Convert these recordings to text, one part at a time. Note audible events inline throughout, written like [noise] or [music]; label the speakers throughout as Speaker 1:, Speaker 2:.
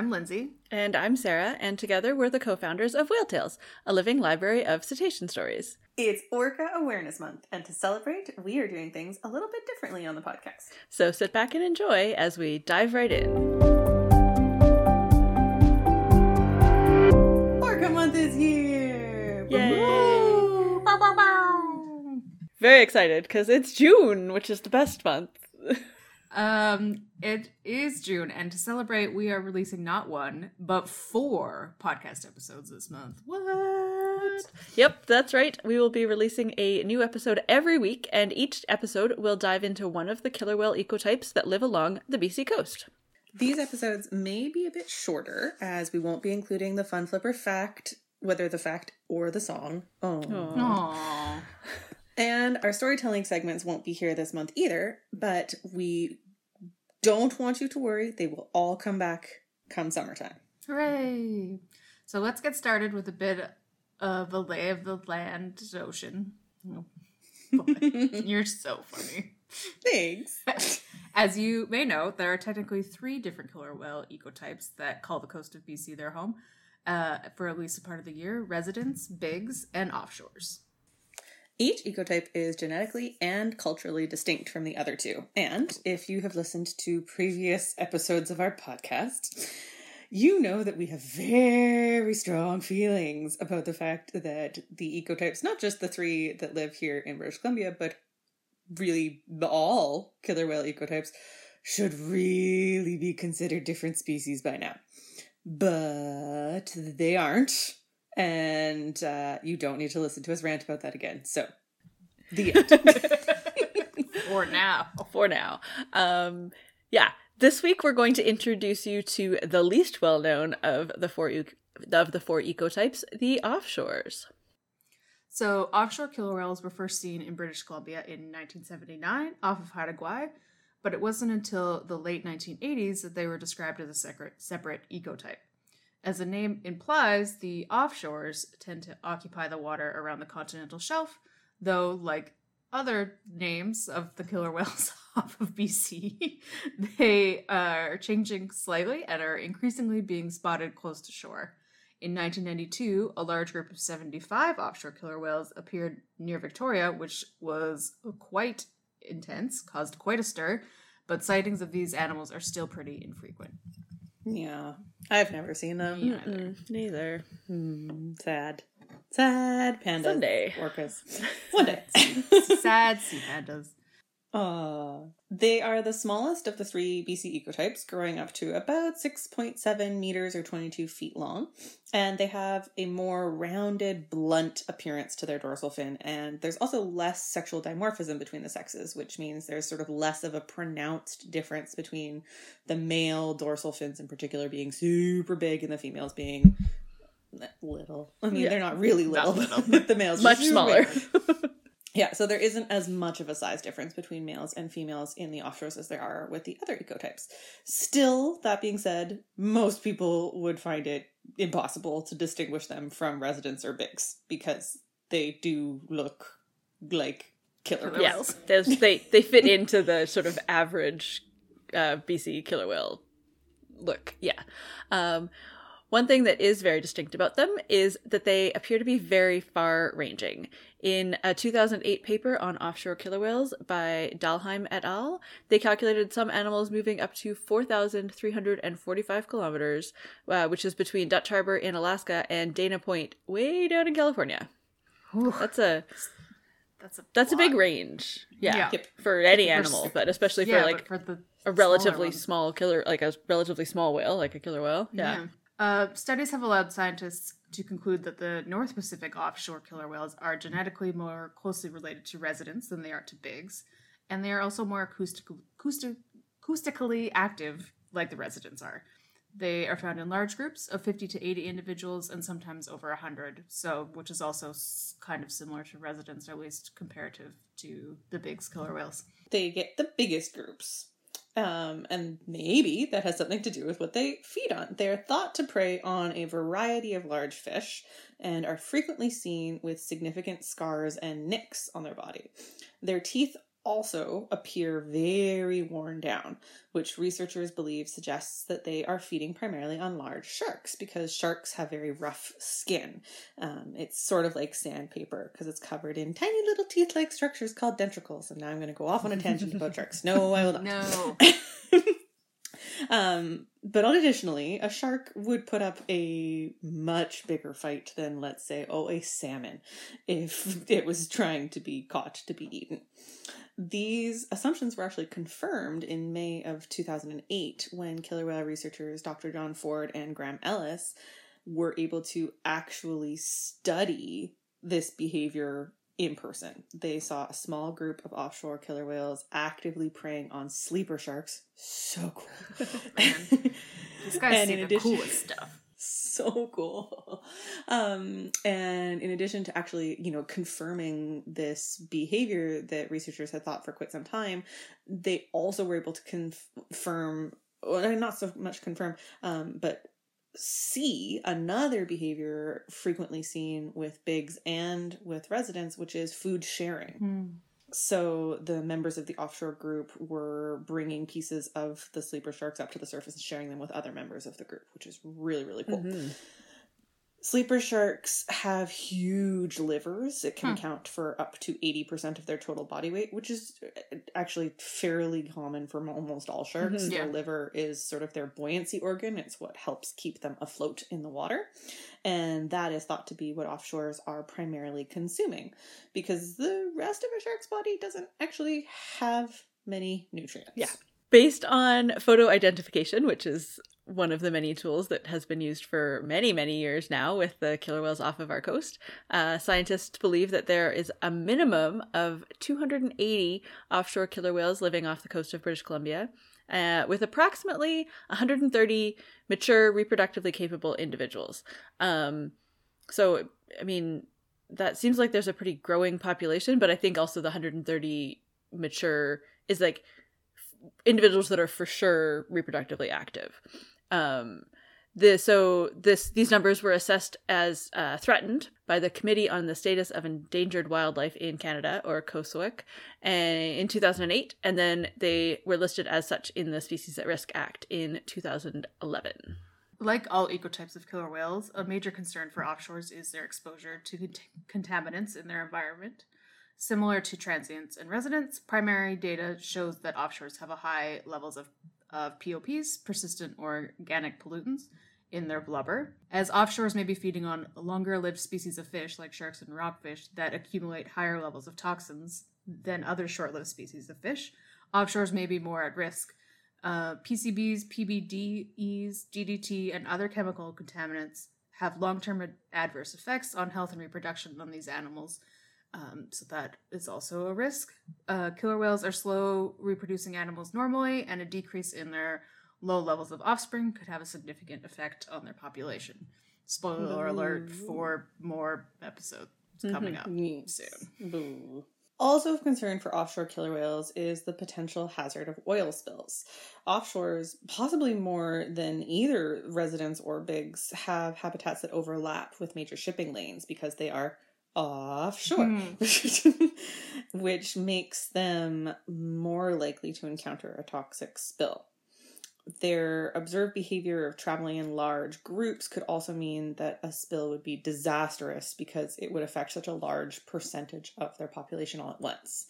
Speaker 1: I'm Lindsay.
Speaker 2: And I'm Sarah, and together we're the co founders of Whale Tales, a living library of cetacean stories.
Speaker 3: It's Orca Awareness Month, and to celebrate, we are doing things a little bit differently on the podcast.
Speaker 2: So sit back and enjoy as we dive right in.
Speaker 3: Orca Month is here!
Speaker 2: Yay! Very excited because it's June, which is the best month. [laughs]
Speaker 1: Um, it is June, and to celebrate, we are releasing not one, but four podcast episodes this month. What?
Speaker 2: Yep, that's right. We will be releasing a new episode every week, and each episode will dive into one of the killer whale ecotypes that live along the BC coast.
Speaker 3: These episodes may be a bit shorter, as we won't be including the fun flipper fact, whether the fact or the song. Oh.
Speaker 1: Aww. [laughs] [laughs]
Speaker 3: And our storytelling segments won't be here this month either, but we don't want you to worry. They will all come back come summertime.
Speaker 1: Hooray! So let's get started with a bit of a lay of the land ocean. Oh, [laughs] you're so funny.
Speaker 3: Thanks.
Speaker 1: As you may know, there are technically three different killer whale ecotypes that call the coast of BC their home uh, for at least a part of the year residents, Bigg's, and offshores.
Speaker 3: Each ecotype is genetically and culturally distinct from the other two. And if you have listened to previous episodes of our podcast, you know that we have very strong feelings about the fact that the ecotypes, not just the three that live here in British Columbia, but really all killer whale ecotypes, should really be considered different species by now. But they aren't and uh, you don't need to listen to us rant about that again. So, the end. [laughs]
Speaker 1: For now.
Speaker 2: For now. Um, yeah, this week we're going to introduce you to the least well known of the four e- of the four ecotypes, the offshores.
Speaker 1: So, offshore killer whales were first seen in British Columbia in 1979 off of Haida Gwaii, but it wasn't until the late 1980s that they were described as a separate, separate ecotype. As the name implies, the offshores tend to occupy the water around the continental shelf, though, like other names of the killer whales [laughs] off of BC, they are changing slightly and are increasingly being spotted close to shore. In 1992, a large group of 75 offshore killer whales appeared near Victoria, which was quite intense, caused quite a stir, but sightings of these animals are still pretty infrequent.
Speaker 3: Yeah, I've never seen them.
Speaker 1: Me neither.
Speaker 2: Mm.
Speaker 3: Sad. Sad pandas.
Speaker 2: Someday.
Speaker 3: Orcas. [laughs] One day. [laughs]
Speaker 1: Sad sea pandas.
Speaker 3: Uh, they are the smallest of the three BC ecotypes, growing up to about 6.7 meters or 22 feet long. And they have a more rounded, blunt appearance to their dorsal fin. And there's also less sexual dimorphism between the sexes, which means there's sort of less of a pronounced difference between the male dorsal fins in particular being super big and the females being little. I mean,
Speaker 2: Yeah.
Speaker 3: they're not really little,
Speaker 1: Not little. [laughs]
Speaker 3: but the males are
Speaker 2: Much smaller. [laughs]
Speaker 3: Yeah, so there isn't as much of a size difference between males and females in the offshores as there are with the other ecotypes. Still, that being said, most people would find it impossible to distinguish them from residents or Bigg's because they do look like killer
Speaker 1: Killer
Speaker 3: whales.
Speaker 2: yeah, they they fit into the sort of average uh, BC killer whale look. Yeah. Um, one thing that is very distinct about them is that they appear to be very far ranging. In a 2008 paper on offshore killer whales by Dahlheim et al., they calculated some animals moving up to 4,345 kilometers, uh, which is between Dutch Harbor in Alaska and Dana Point, way down in California. That's a
Speaker 1: That's a
Speaker 2: that's a big range. Yeah.
Speaker 1: Yeah.
Speaker 2: For any
Speaker 1: For
Speaker 2: animal, but especially for
Speaker 1: yeah,
Speaker 2: like
Speaker 1: for the
Speaker 2: a relatively
Speaker 1: ones.
Speaker 2: small killer, like a relatively small whale, like a killer whale. Yeah.
Speaker 1: Uh, studies have allowed scientists to conclude that the North Pacific offshore killer whales are genetically more closely related to residents than they are to Bigg's, and they are also more acoustic, acoustic, acoustically active, like the residents are. They are found in large groups of 50 to 80 individuals and sometimes over 100, so which is also kind of similar to residents, at least comparative to the Bigg's killer whales.
Speaker 3: They get the biggest groups. Um, and maybe that has something to do with what they feed on. They're thought to prey on a variety of large fish and are frequently seen with significant scars and nicks on their body. Their teeth also appear very worn down, which researchers believe suggests that they are feeding primarily on large sharks because sharks have very rough skin. Um, it's sort of like sandpaper because it's covered in tiny little teeth like structures called denticles. And now I'm going to go off on a tangent about sharks. No, I will not.
Speaker 1: No. [laughs]
Speaker 3: Um, but additionally, a shark would put up a much bigger fight than, let's say, oh, a salmon, if [laughs] it was trying to be caught to be eaten. These assumptions were actually confirmed in May of 2008 when killer whale researchers Dr. John Ford and Graham Ellis were able to actually study this behavior in person. They saw a small group of offshore killer whales actively preying on sleeper sharks. So cool. [laughs]
Speaker 1: This guy's [laughs]
Speaker 3: And
Speaker 1: see
Speaker 3: in
Speaker 1: the
Speaker 3: addition-
Speaker 1: coolest stuff. [laughs]
Speaker 3: so cool. Um, and in addition to actually, you know, confirming this behavior that researchers had thought for quite some time, they also were able to confirm, well, not so much confirm, um, but see another behavior frequently seen with Bigg's and with residents, which is food sharing. Hmm. So the members of the offshore group were bringing pieces of the sleeper sharks up to the surface and sharing them with other members of the group, which is really really cool. Mm-hmm. Sleeper sharks have huge livers. It can
Speaker 1: Hmm.
Speaker 3: account for up to 80% of their total body weight, which is uh, actually fairly common for almost all sharks.
Speaker 2: Mhm.
Speaker 3: Their liver is sort of their buoyancy organ, it's what helps keep them afloat in the water. And that is thought to be what offshores are primarily consuming because the rest of a shark's body doesn't actually have many nutrients.
Speaker 2: Yeah. Based on photo identification, which is one of the many tools that has been used for many, many years now with the killer whales off of our coast, uh, scientists believe that there is a minimum of 280 offshore killer whales living off the coast of British Columbia, uh, with approximately 130 mature, reproductively capable individuals. Um, so, I mean, that seems like there's a pretty growing population, but I think also the 130 mature is like individuals that are for sure reproductively active. Um, the, so this these numbers were assessed as uh, threatened by the Committee on the Status of Endangered Wildlife in Canada, or COSEWIC, and in 2008, and then they were listed as such in the Species at Risk Act in 2011.
Speaker 1: Like all ecotypes of killer whales, a major concern for offshores is their exposure to cont- contaminants in their environment. Similar to transients and residents, primary data shows that offshores have a high levels of, of POPs, persistent organic pollutants, in their blubber. As offshores may be feeding on longer lived species of fish like sharks and rockfish that accumulate higher levels of toxins than other short lived species of fish, offshores may be more at risk uh, PCBs, PBDEs, DDT, and other chemical contaminants have long term adverse effects on health and reproduction on these animals. Um, so that is also a risk. Uh, killer whales are slow reproducing animals normally, and a decrease in their low levels of offspring could have a significant effect on their population. Spoiler alert for more episodes coming up
Speaker 3: Yes.
Speaker 1: soon.
Speaker 3: Boo. Also of concern for offshore killer whales is the potential hazard of oil spills. Offshores, possibly more than either residents or Bigg's, have habitats that overlap with major shipping lanes because they are offshore, hmm. [laughs] which makes them more likely to encounter a toxic spill. Their observed behavior of traveling in large groups could also mean that a spill would be disastrous because it would affect such a large percentage of their population all at once.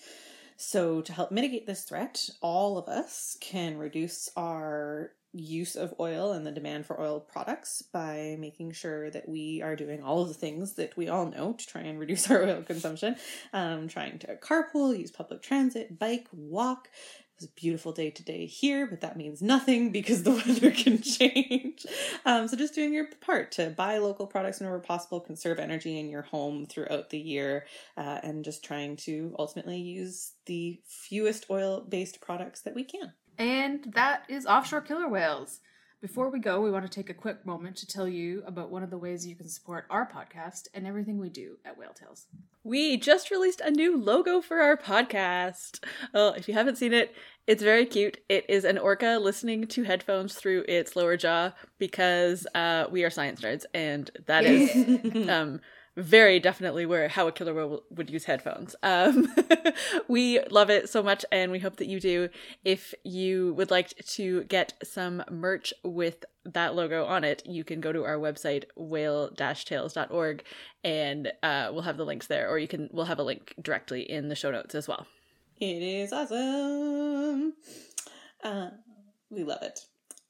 Speaker 3: So, to help mitigate this threat, all of us can reduce our use of oil and the demand for oil products by making sure that we are doing all of the things that we all know to try and reduce [laughs] our oil consumption. Um, trying to carpool, use public transit, bike, walk. It was a beautiful day today here, but that means nothing [laughs] because the weather [laughs] can change. Um, so just doing your part to buy local products whenever possible, conserve energy in your home throughout the year, uh, and just trying to ultimately use the fewest oil-based products that we can.
Speaker 1: And that is offshore killer whales. Before we go, we want to take a quick moment to tell you about one of the ways you can support our podcast and everything we do at Whale Tales.
Speaker 2: We just released a new logo for our podcast. Oh, if you haven't seen it, it's very cute. It is an orca listening to headphones through its lower jaw because uh, we are science nerds, and that is [laughs] um, very definitely where how a killer whale would use headphones. Um, [laughs] we love it so much, and we hope that you do. If you would like to get some merch with that logo on it, you can go to our website whale-tales.org, and uh, we'll have the links there, or you can we'll have a link directly in the show notes as well.
Speaker 3: It is awesome. Uh, we love it.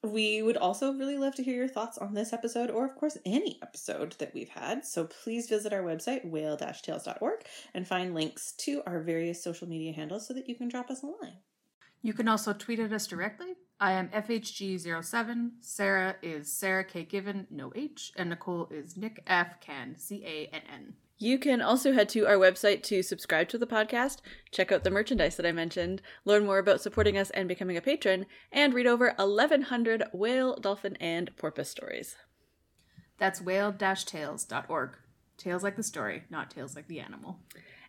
Speaker 3: We would also really love to hear your thoughts on this episode, or of course, any episode that we've had. So please visit our website, whale tales.org, and find links to our various social media handles so that you can drop us a line.
Speaker 1: You can also tweet at us directly. I am FHG07. Sarah is Sarah K. Given, no H. And Nicole is Nick F. Can, C A N N.
Speaker 2: You can also head to our website to subscribe to the podcast, check out the merchandise that I mentioned, learn more about supporting us and becoming a patron, and read over 1,100 whale, dolphin, and porpoise stories.
Speaker 1: That's whale-tales.org. Tales like the story, not tails like the animal.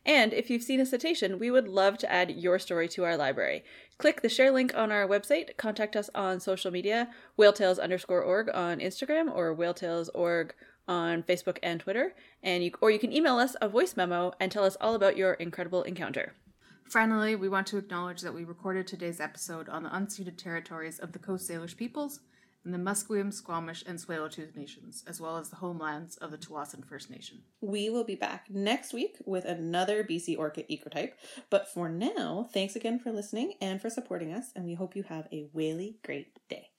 Speaker 2: And if you've seen a cetacean, we would love to add your story to our library. Click the share link on our website, contact us on social media, whaletales underscore org on Instagram or whaletales.org on Facebook and Twitter, and you, or you can email us a voice memo and tell us all about your incredible encounter.
Speaker 1: Finally, we want to acknowledge that we recorded today's episode on the unceded territories of the Coast Salish peoples and the Musqueam, Squamish, and Tsleil-Waututh nations, as well as the homelands of the Tsawwassen First Nation.
Speaker 3: We will be back next week with another BC Orca ecotype. But for now, thanks again for listening and for supporting us, and we hope you have a whaley great day.